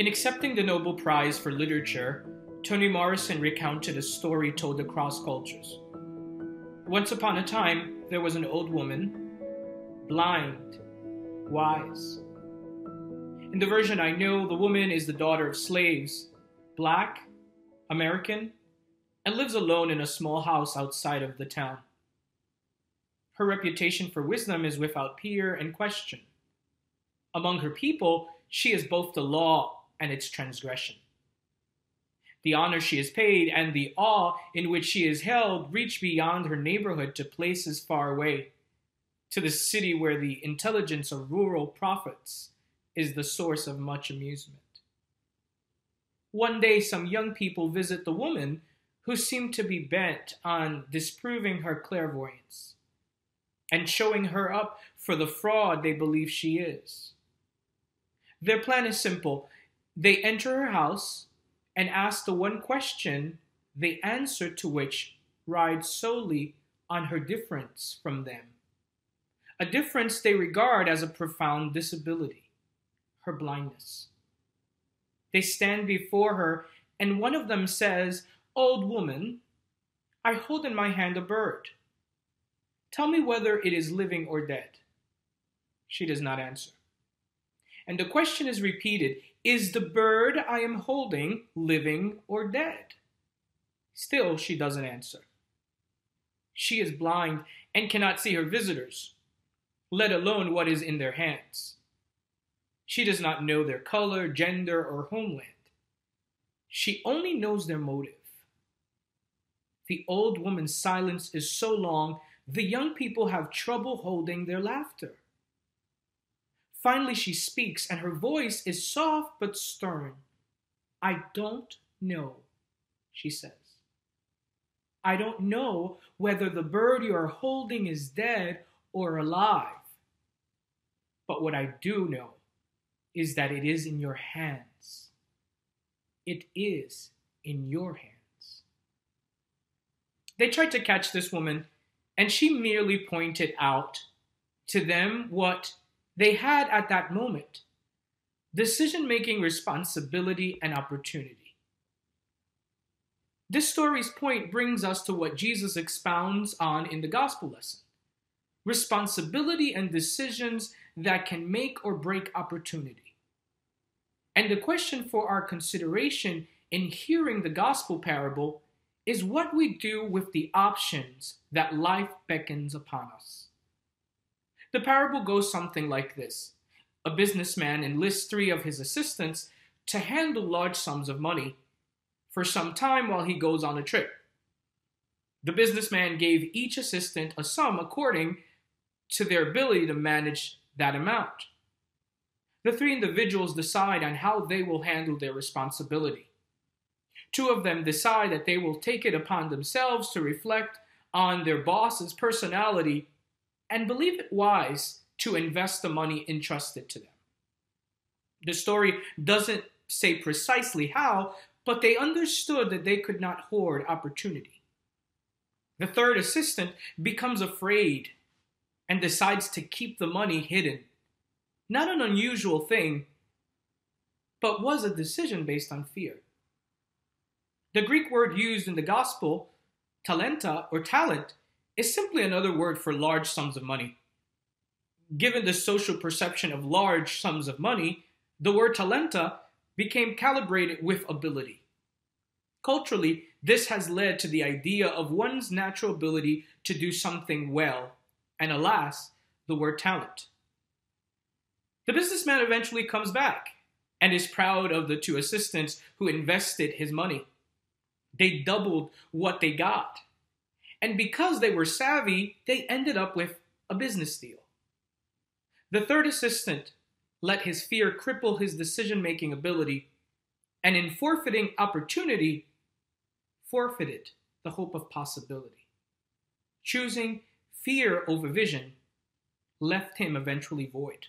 In accepting the Nobel Prize for Literature, Toni Morrison recounted a story told across cultures. Once upon a time, there was an old woman, blind, wise. In the version I know, the woman is the daughter of slaves, black, American, and lives alone in a small house outside of the town. Her reputation for wisdom is without peer and question. Among her people, she is both the law and its transgression. The honor she is paid and the awe in which she is held reach beyond her neighborhood to places far away, to the city where the intelligence of rural prophets is the source of much amusement. One day, some young people visit the woman who seemed to be bent on disproving her clairvoyance and showing her up for the fraud they believe she is. Their plan is simple they enter her house and ask the one question, the answer to which rides solely on her difference from them. A difference they regard as a profound disability her blindness. They stand before her, and one of them says, Old woman, I hold in my hand a bird. Tell me whether it is living or dead. She does not answer. And the question is repeated Is the bird I am holding living or dead? Still, she doesn't answer. She is blind and cannot see her visitors, let alone what is in their hands. She does not know their color, gender, or homeland. She only knows their motive. The old woman's silence is so long, the young people have trouble holding their laughter. Finally, she speaks, and her voice is soft but stern. I don't know, she says. I don't know whether the bird you are holding is dead or alive. But what I do know is that it is in your hands. It is in your hands. They tried to catch this woman, and she merely pointed out to them what they had at that moment decision making responsibility and opportunity. This story's point brings us to what Jesus expounds on in the gospel lesson responsibility and decisions that can make or break opportunity. And the question for our consideration in hearing the gospel parable is what we do with the options that life beckons upon us. The parable goes something like this A businessman enlists three of his assistants to handle large sums of money for some time while he goes on a trip. The businessman gave each assistant a sum according to their ability to manage that amount. The three individuals decide on how they will handle their responsibility. Two of them decide that they will take it upon themselves to reflect on their boss's personality and believe it wise to invest the money entrusted to them. The story doesn't say precisely how, but they understood that they could not hoard opportunity. The third assistant becomes afraid and decides to keep the money hidden. Not an unusual thing, but was a decision based on fear. The Greek word used in the gospel, talenta or talent, is simply another word for large sums of money. Given the social perception of large sums of money, the word talenta became calibrated with ability. Culturally, this has led to the idea of one's natural ability to do something well, and alas, the word talent. The businessman eventually comes back and is proud of the two assistants who invested his money. They doubled what they got. And because they were savvy, they ended up with a business deal. The third assistant let his fear cripple his decision making ability, and in forfeiting opportunity, forfeited the hope of possibility. Choosing fear over vision left him eventually void.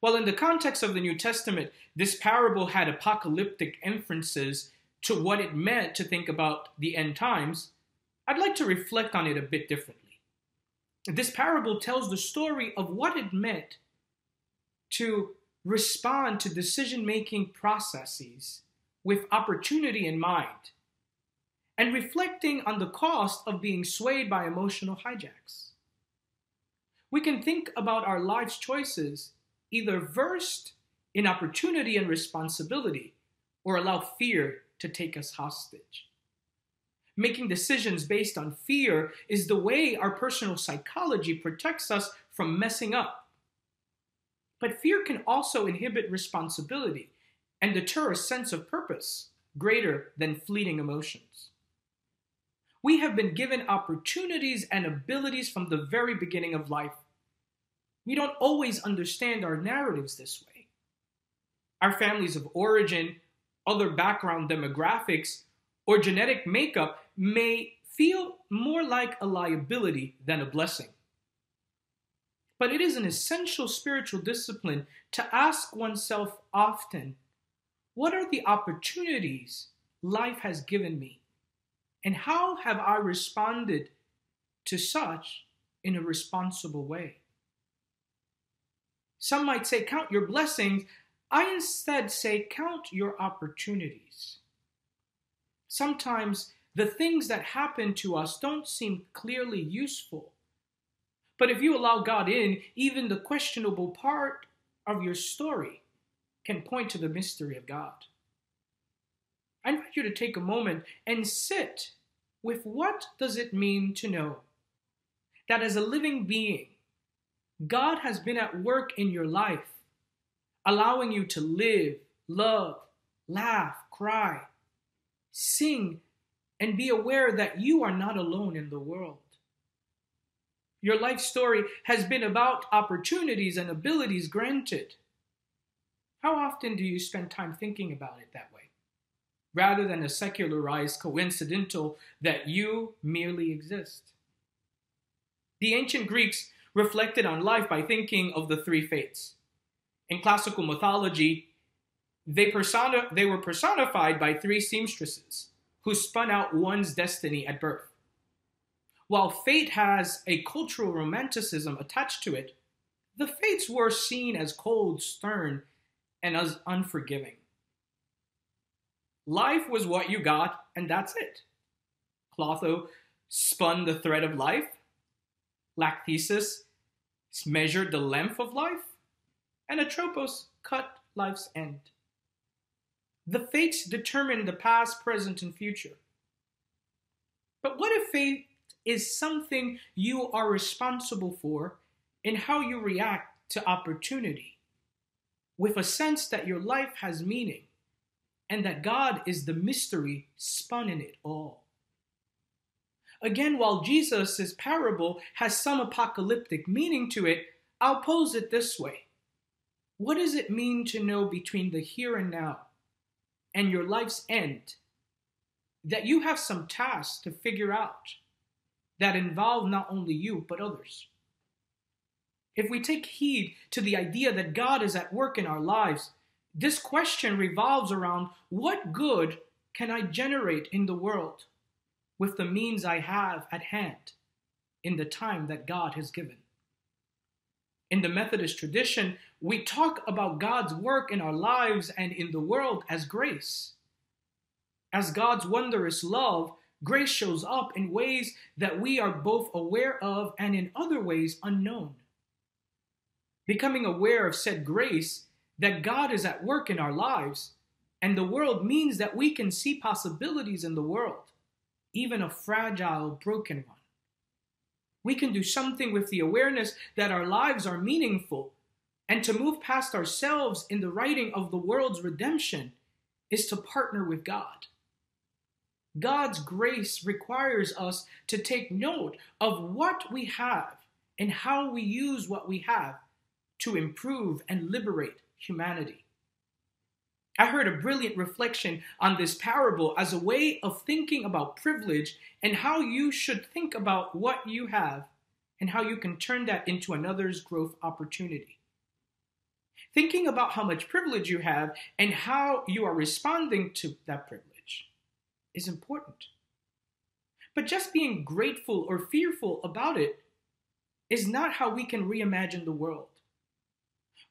While in the context of the New Testament, this parable had apocalyptic inferences, to what it meant to think about the end times, I'd like to reflect on it a bit differently. This parable tells the story of what it meant to respond to decision making processes with opportunity in mind and reflecting on the cost of being swayed by emotional hijacks. We can think about our life's choices either versed in opportunity and responsibility or allow fear to take us hostage. Making decisions based on fear is the way our personal psychology protects us from messing up. But fear can also inhibit responsibility and deter a sense of purpose greater than fleeting emotions. We have been given opportunities and abilities from the very beginning of life. We don't always understand our narratives this way. Our families of origin, other background demographics, or genetic makeup may feel more like a liability than a blessing. But it is an essential spiritual discipline to ask oneself often what are the opportunities life has given me? And how have I responded to such in a responsible way? Some might say, Count your blessings. I instead say, Count your opportunities. Sometimes the things that happen to us don't seem clearly useful. But if you allow God in, even the questionable part of your story can point to the mystery of God. I invite you to take a moment and sit with what does it mean to know that as a living being, God has been at work in your life, allowing you to live, love, laugh, cry, sing, and be aware that you are not alone in the world. Your life story has been about opportunities and abilities granted. How often do you spend time thinking about it that way? Rather than a secularized coincidental that you merely exist. The ancient Greeks reflected on life by thinking of the three fates. In classical mythology, they, persona- they were personified by three seamstresses who spun out one's destiny at birth. While fate has a cultural romanticism attached to it, the fates were seen as cold, stern, and as unforgiving. Life was what you got, and that's it. Clotho spun the thread of life. Lachesis measured the length of life. And Atropos cut life's end. The fates determine the past, present, and future. But what if fate is something you are responsible for in how you react to opportunity, with a sense that your life has meaning and that God is the mystery spun in it all? Again, while Jesus' parable has some apocalyptic meaning to it, I'll pose it this way What does it mean to know between the here and now? and your life's end that you have some tasks to figure out that involve not only you, but others. If we take heed to the idea that God is at work in our lives, this question revolves around what good can I generate in the world with the means I have at hand in the time that God has given? In the Methodist tradition, we talk about God's work in our lives and in the world as grace. As God's wondrous love, grace shows up in ways that we are both aware of and in other ways unknown. Becoming aware of said grace, that God is at work in our lives, and the world means that we can see possibilities in the world, even a fragile, broken one. We can do something with the awareness that our lives are meaningful and to move past ourselves in the writing of the world's redemption is to partner with God. God's grace requires us to take note of what we have and how we use what we have to improve and liberate humanity. I heard a brilliant reflection on this parable as a way of thinking about privilege and how you should think about what you have and how you can turn that into another's growth opportunity thinking about how much privilege you have and how you are responding to that privilege is important. But just being grateful or fearful about it is not how we can reimagine the world.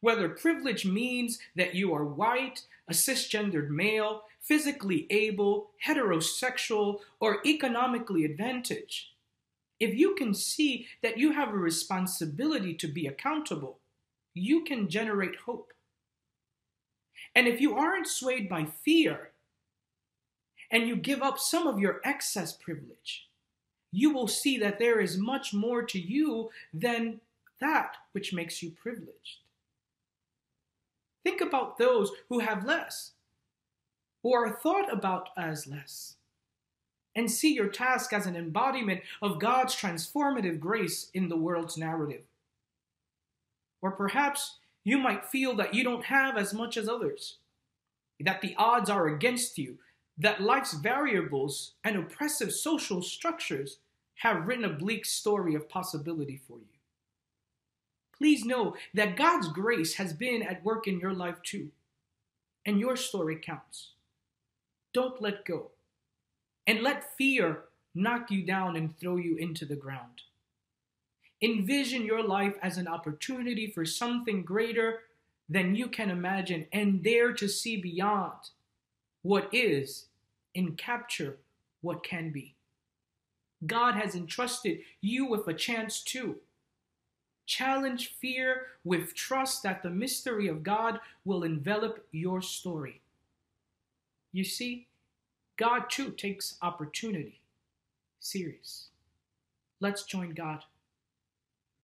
Whether privilege means that you are white, a cisgendered male, physically able, heterosexual, or economically advantaged, if you can see that you have a responsibility to be accountable, you can generate hope. And if you aren't swayed by fear and you give up some of your excess privilege, you will see that there is much more to you than that which makes you privileged. Think about those who have less, who are thought about as less, and see your task as an embodiment of God's transformative grace in the world's narrative. Or perhaps you might feel that you don't have as much as others, that the odds are against you, that life's variables and oppressive social structures have written a bleak story of possibility for you. Please know that God's grace has been at work in your life too, and your story counts. Don't let go, and let fear knock you down and throw you into the ground. Envision your life as an opportunity for something greater than you can imagine and dare to see beyond what is and capture what can be. God has entrusted you with a chance too. Challenge fear with trust that the mystery of God will envelop your story. You see, God too takes opportunity serious. Let's join God